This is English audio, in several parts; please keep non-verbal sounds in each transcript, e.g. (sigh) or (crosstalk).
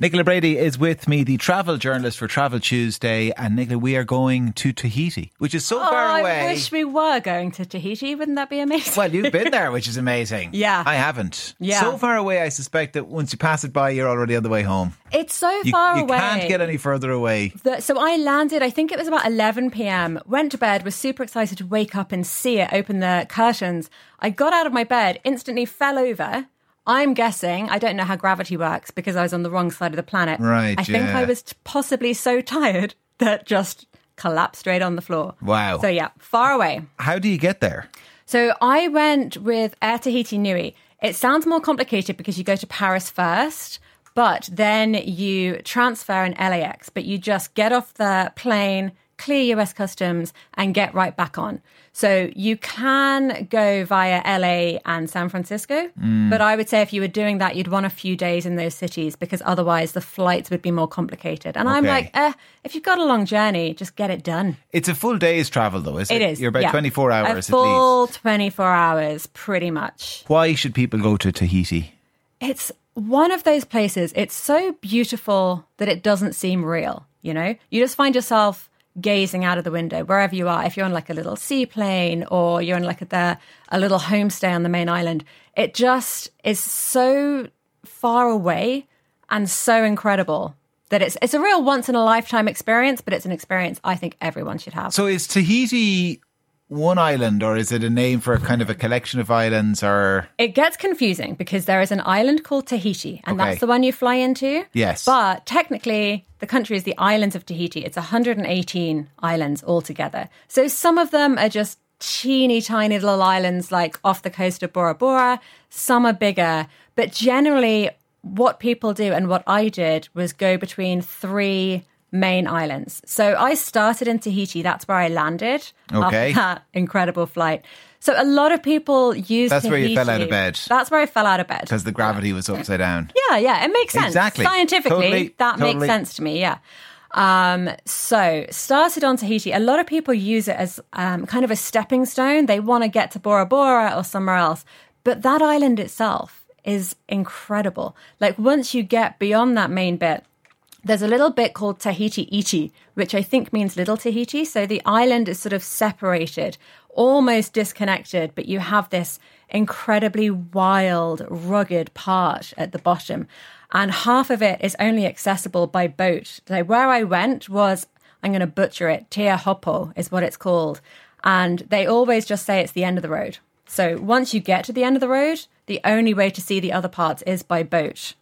Nicola Brady is with me, the travel journalist for Travel Tuesday. And Nicola, we are going to Tahiti, which is so Oh, far away. I wish we were going to Tahiti. Wouldn't that be amazing? well, you've been there, which is (laughs) amazing. Yeah. I haven't. Yeah. So far away, I suspect that once you pass it by, you're already on the way home. it's so You, far you away. You can't get any further away. The- so I landed, I think it was about 11 p.m., went to bed, was super excited to wake up and see it, open the curtains. I got out of my bed, instantly fell over. I'm guessing, I don't know how gravity works because I was on the wrong side of the planet. Right, I think yeah. I was possibly so tired (laughs) that just collapsed straight on the floor. Wow. So yeah, far away. How do you get there? So I went with Air Tahiti Nui. It sounds more complicated because you go to Paris first, but then you transfer in LAX, but you just get off the plane, clear US customs, and get right back on. So you can go via LA and San Francisco, but I would say if you were doing that, you'd want a few days in those cities because otherwise the flights would be more complicated. And I'm like, eh, if you've got a long journey, just get it done. It's a full day's travel, though, is it? It is. You're about yeah. 24 A hours at least. full 24 hours, pretty much. Why should people go to Tahiti? It's one of those places. It's so beautiful that it doesn't seem real. You know, you just find yourself gazing out of the window wherever you are. If you're on like a little seaplane or you're on like a, a little homestay on the main island, it just is so far away and so incredible that it's it's a real once in a lifetime experience. But it's an experience I think everyone should have. So is Tahiti one island, or is it a name for a kind of a collection of islands, or It gets confusing because there is an island called Tahiti, and Okay. that's the one you fly into. Yes. But technically, the country is the islands of Tahiti. It's 118 islands altogether. So some of them are just teeny tiny little islands like off the coast of Bora Bora. Some are bigger. But generally, what people do and what I did was go between three main islands. So I started in Tahiti. That's where I landed Okay. after that incredible flight. So a lot of people use That's where you fell out of bed. That's where I fell out of bed. because the gravity was upside down? Yeah, yeah, it makes sense. Exactly. Scientifically, Totally, that totally. makes sense to me, yeah. Um, so, started on Tahiti. A lot of people use it as um, kind of a stepping stone. They want to get to Bora Bora or somewhere else. But that island itself is incredible. Like, once you get beyond that main bit, there's a little bit called Tahiti Iti, which I think means Little Tahiti. So the island is sort of separated, almost disconnected, but you have this incredibly wild, rugged part at the bottom. And half of it is only accessible by boat. So where I went was, I'm going to butcher it, Teahupo'o is what it's called. And they always just say it's the end of the road. So once you get to the end of the road, the only way to see the other parts is by boat.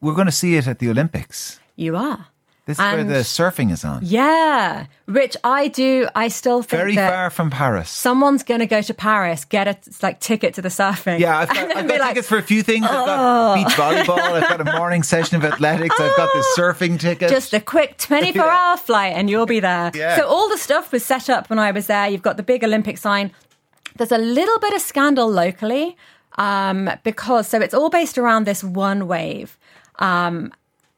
We're going to see it at the Olympics. You are. This is where the surfing is on. Yeah, which I do. I still think Very far from Paris. someone's going to go to Paris, get a like ticket to the surfing. Yeah, I've (laughs) and got, I've got like, tickets for a few things. I've "Oh." got beach volleyball. I've got a morning session of athletics. I've got this (laughs) surfing ticket. Just a quick (laughs) 24 hour flight and you'll be there. Yeah. So all the stuff was set up when I was there. You've got the big Olympic sign. There's a little bit of scandal locally um, because, so it's all based around this one wave. Um,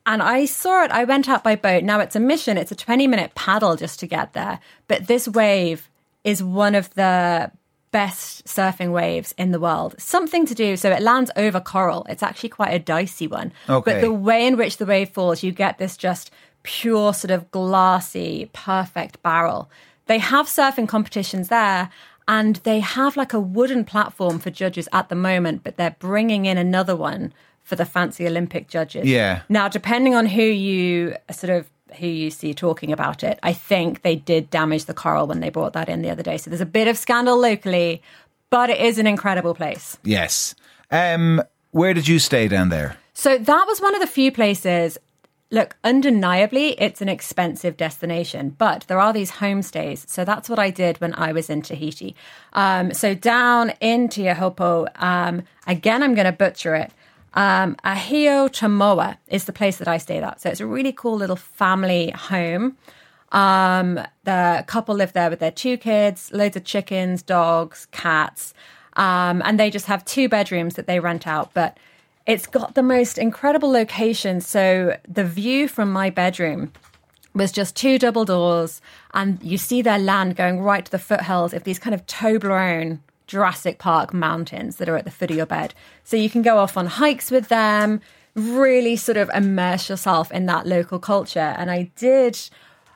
and I saw it. I went out by boat. Now it's a mission. It's a 20 minute paddle just to get there. But this wave is one of the best surfing waves in the world. Something to do. So it lands over coral. It's actually quite a dicey one. Okay. But the way in which the wave falls, you get this just pure sort of glassy, perfect barrel. They have surfing competitions there. And they have like a wooden platform for judges at the moment, but they're bringing in another one for the fancy Olympic judges. Yeah. Now, depending on who you sort of who you see talking about it, I think they did damage the coral when they brought that in the other day. So there's a bit of scandal locally, but it is an incredible place. yes. Um, where did you stay down there? So that was one of the few places. Look, undeniably, it's an expensive destination, but there are these homestays. So that's what I did when I was in Tahiti. Um, so down in Teahupo'o, um, again, I'm going to butcher it. Um, Ahio Chamoa is the place that I stayed at. So it's a really cool little family home. Um, the couple live there with their two kids, loads of chickens, dogs, cats, um, and they just have two bedrooms that they rent out. But it's got the most incredible location. So the view from my bedroom was just two double doors, and you see their land going right to the foothills of these kind of Toblerone Jurassic Park mountains that are at the foot of your bed. So you can go off on hikes with them, really sort of immerse yourself in that local culture. And I did.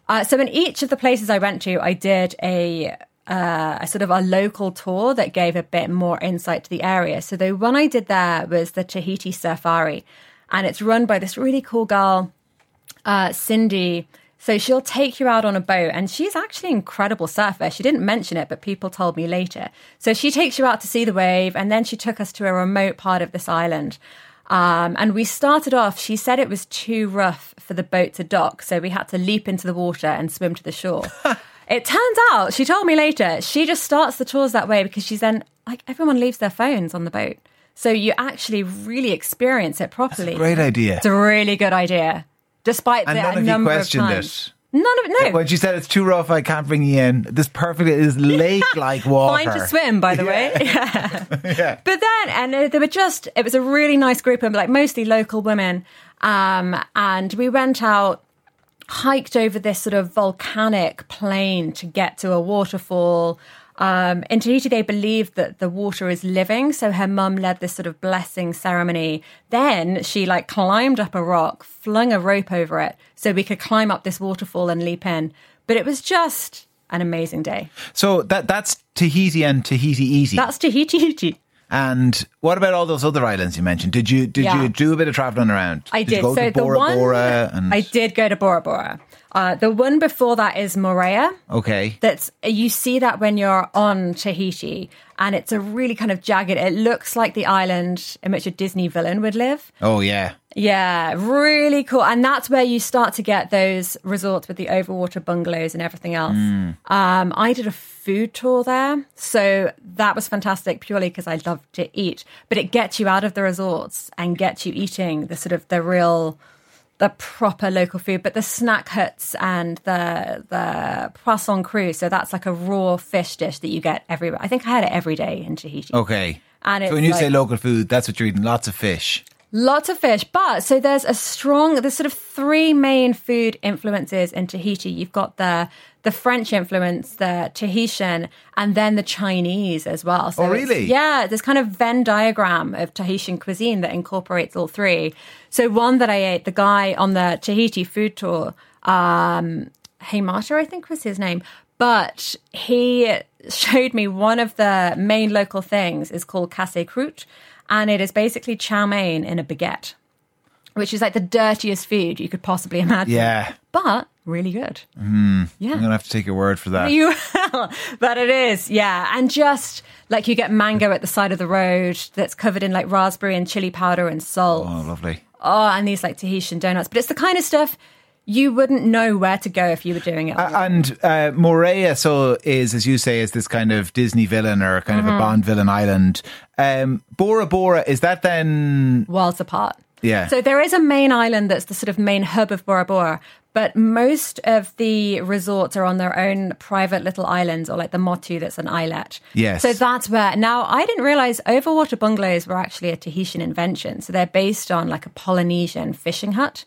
Uh, so in each of the places I went to, I did a uh, a sort of a local tour that gave a bit more insight to the area. So the one I did there was the Tahiti Safari, and it's run by this really cool girl, uh, Cindy. So she'll take you out on a boat, and she's actually an incredible surfer. She didn't mention it, but people told me later. So she takes you out to see the wave, and then she took us to a remote part of this island. Um, and we started off, she said it was too rough for the boat to dock, so we had to leap into the water and swim to the shore. (laughs) it turns out, she told me later, she just starts the tours that way because she's then, like, everyone leaves their phones on the boat. So you actually really experience it properly. Great idea. It's a really good idea, despite And the none of you number questioned of times. it. None of it. No. When she said it's too rough, I can't bring you in. This perfect is lake like water. (laughs) Fine to swim, by the (laughs) way. (laughs) Yeah. But then, and uh, they were just, it was a really nice group of like mostly local women. Um, and we went out, hiked over this sort of volcanic plain to get to a waterfall. Um, in Tahiti, they believe that the water is living. So her mum led this sort of blessing ceremony. Then she like climbed up a rock, flung a rope over it so we could climb up this waterfall and leap in. But it was just an amazing day. So that that's Tahiti and Tahiti Iti. That's Tahiti. And what about all those other islands you mentioned? Did you did Yeah. you do a bit of traveling around? I did. did. You go so to the one Bora and I did go to Bora Bora. Uh, the one before that is Moorea. okay. That's you see that when you're on Tahiti, and it's a really kind of jagged. It looks like the island in which a Disney villain would live. Oh yeah. Yeah, really cool. And that's where you start to get those resorts with the overwater bungalows and everything else. Um, I did a food tour there. So that was fantastic purely because I love to eat. But it gets you out of the resorts and gets you eating the sort of the real the proper local food, but the snack huts and the the poisson cru. So that's like a raw fish dish that you get everywhere. I think I had it every day in Tahiti. Okay. And so when you say local food, that's what you're eating. Lots of fish. Lots of fish, but so there's a strong. There's sort of three main food influences in Tahiti. You've got the the French influence, the Tahitian, and then the Chinese as well. So Oh, really? Yeah, there's kind of Venn diagram of Tahitian cuisine that incorporates all three. So one that I ate, the guy on the Tahiti food tour, um, Heymata, I think was his name, but he showed me one of the main local things is called casse croûte, and it is basically chow mein in a baguette, which is like the dirtiest food you could possibly imagine. Yeah. But really good. Hmm. Yeah. I'm gonna have to take your word for that. You will, but it is, yeah. And just like you get mango at the side of the road that's covered in like raspberry and chili powder and salt. oh, lovely. Oh, and these like Tahitian donuts. But it's the kind of stuff you wouldn't know where to go if you were doing it. Uh, and uh, Moorea, so is as you say, is this kind of Disney villain or kind Mm-hmm. of a Bond villain island. Um, Bora Bora is that then? worlds apart. Yeah. So there is a main island that's the sort of main hub of Bora Bora, but most of the resorts are on their own private little islands, or like the Motu, that's an islet. Yes. So that's where. Now I didn't realize overwater bungalows were actually a Tahitian invention. So they're based on like a Polynesian fishing hut.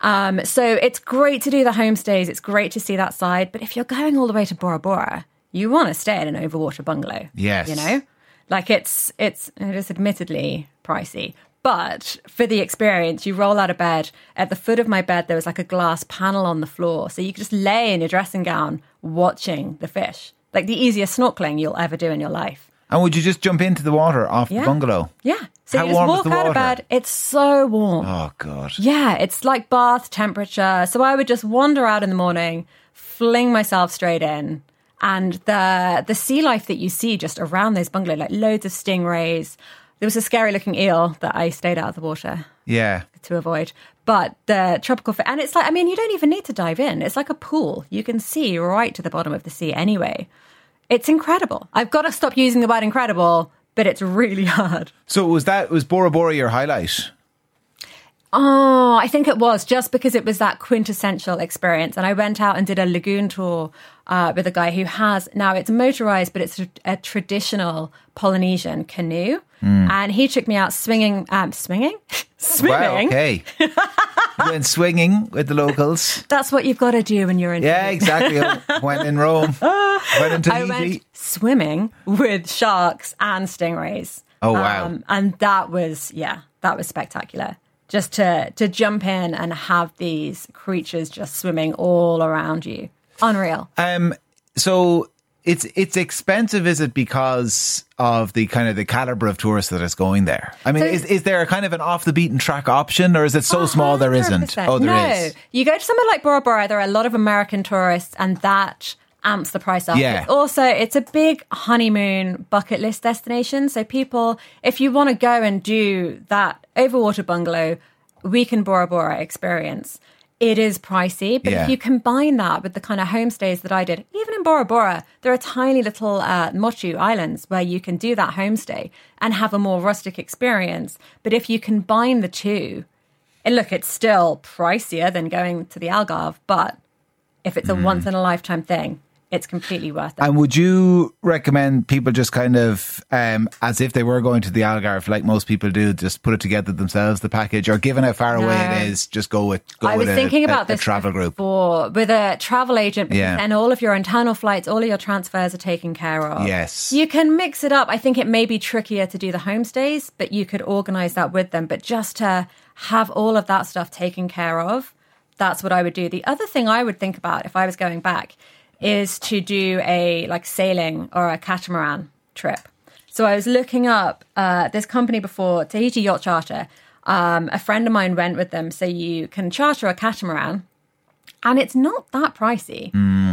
Um, so it's great to do the homestays. It's great to see that side. But if you're going all the way to Bora Bora, you want to stay in an overwater bungalow. Yes. You know, like it's it's it is admittedly pricey, but for the experience, you roll out of bed. At the foot of my bed, there was like a glass panel on the floor, so you could just lay in your dressing gown watching the fish. Like the easiest snorkeling you'll ever do in your life. And would you just jump into the water off Yeah. the bungalow? Yeah. So How you just walk out of bed. It's so warm. Oh God. Yeah, it's like bath temperature. So I would just wander out in the morning, fling myself straight in, and the the sea life that you see just around those bungalow, like loads of stingrays. There was a scary looking eel that I stayed out of the water Yeah. to avoid. But the tropical fish, and it's like, I mean, you don't even need to dive in. It's like a pool. You can see right to the bottom of the sea anyway. It's incredible. I've got to stop using the word incredible, but it's really (laughs) hard. So was that was Bora Bora your highlight? Oh, I think it was just because it was that quintessential experience. And I went out and did a lagoon tour uh, with a guy who has now it's motorized, but it's a, a traditional Polynesian canoe. And he took me out swinging, um, swinging, (laughs) swimming. Wow. Okay. (laughs) went swinging with the locals. That's what you've got to do when you're in. Yeah, exactly. (laughs) went in Rome. Went into I went swimming with sharks and stingrays. Oh wow! Um, and that was yeah, that was spectacular. Just to to jump in and have these creatures just swimming all around you, unreal. Um, so it's it's expensive, is it because of the kind of the caliber of tourists that is going there? I mean, So- is is there a kind of an off the beaten track option, or is it so small there isn't? Oh, there no. is. You go to somewhere like Bora Bora, there are a lot of American tourists, and that amps the price up. Yeah. It's also, it's a big honeymoon bucket list destination. So people, if you want to go and do that overwater bungalow weekend Bora Bora experience, it is pricey, but Yeah. if you combine that with the kind of homestays that I did, even in Bora Bora, there are tiny little uh, Motu islands where you can do that homestay and have a more rustic experience. But if you combine the two, and look, it's still pricier than going to the Algarve, but if it's a Mm. once in a lifetime thing, it's completely worth it. And would you recommend people just kind of, um, as if they were going to the Algarve, like most people do, just put it together themselves, the package, or given how far away it is, just go with go I was with thinking a- about a this travel group. for with a travel agent, Yeah. then all of your internal flights, all of your transfers are taken care of. Yes. you can mix it up. I think it may be trickier to do the homestays, but you could organize that with them. But just to have all of that stuff taken care of, that's what I would do. The other thing I would think about if I was going back is to do a like sailing or a catamaran trip. So I was looking up uh, this company before Tahiti Yacht Charter. Um, a friend of mine went with them, so you can charter a catamaran, and it's not that pricey.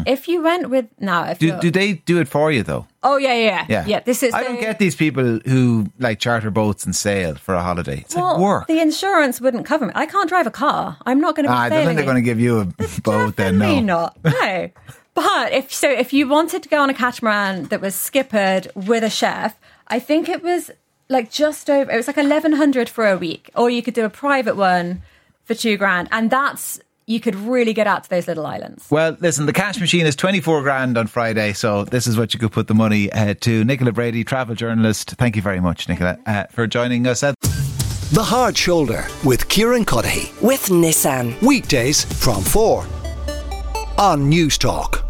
If you went with now, if Mm. Do, do they do it for you though? oh yeah, yeah, Yeah, yeah. This is I don't get these people who like charter boats and sail for a holiday. It's well, like work. the insurance wouldn't cover me. I can't drive a car. I'm not going to be Ah, I don't think they're going to give you a boat then. No. not. (laughs) No. But if so, if you wanted to go on a catamaran that was skippered with a chef, I think it was like just over. It was like eleven hundred for a week, or you could do a private one for two grand, and that's you could really get out to those little islands. Well, listen, the cash machine is 24 grand on Friday, so this is what you could put the money uh, to. Nicola Brady, travel journalist. Thank you very much, Nicola, uh, for joining us. At- The Hard Shoulder with Kieran Cuddihy. with Nissan. Weekdays from 4 on News Talk.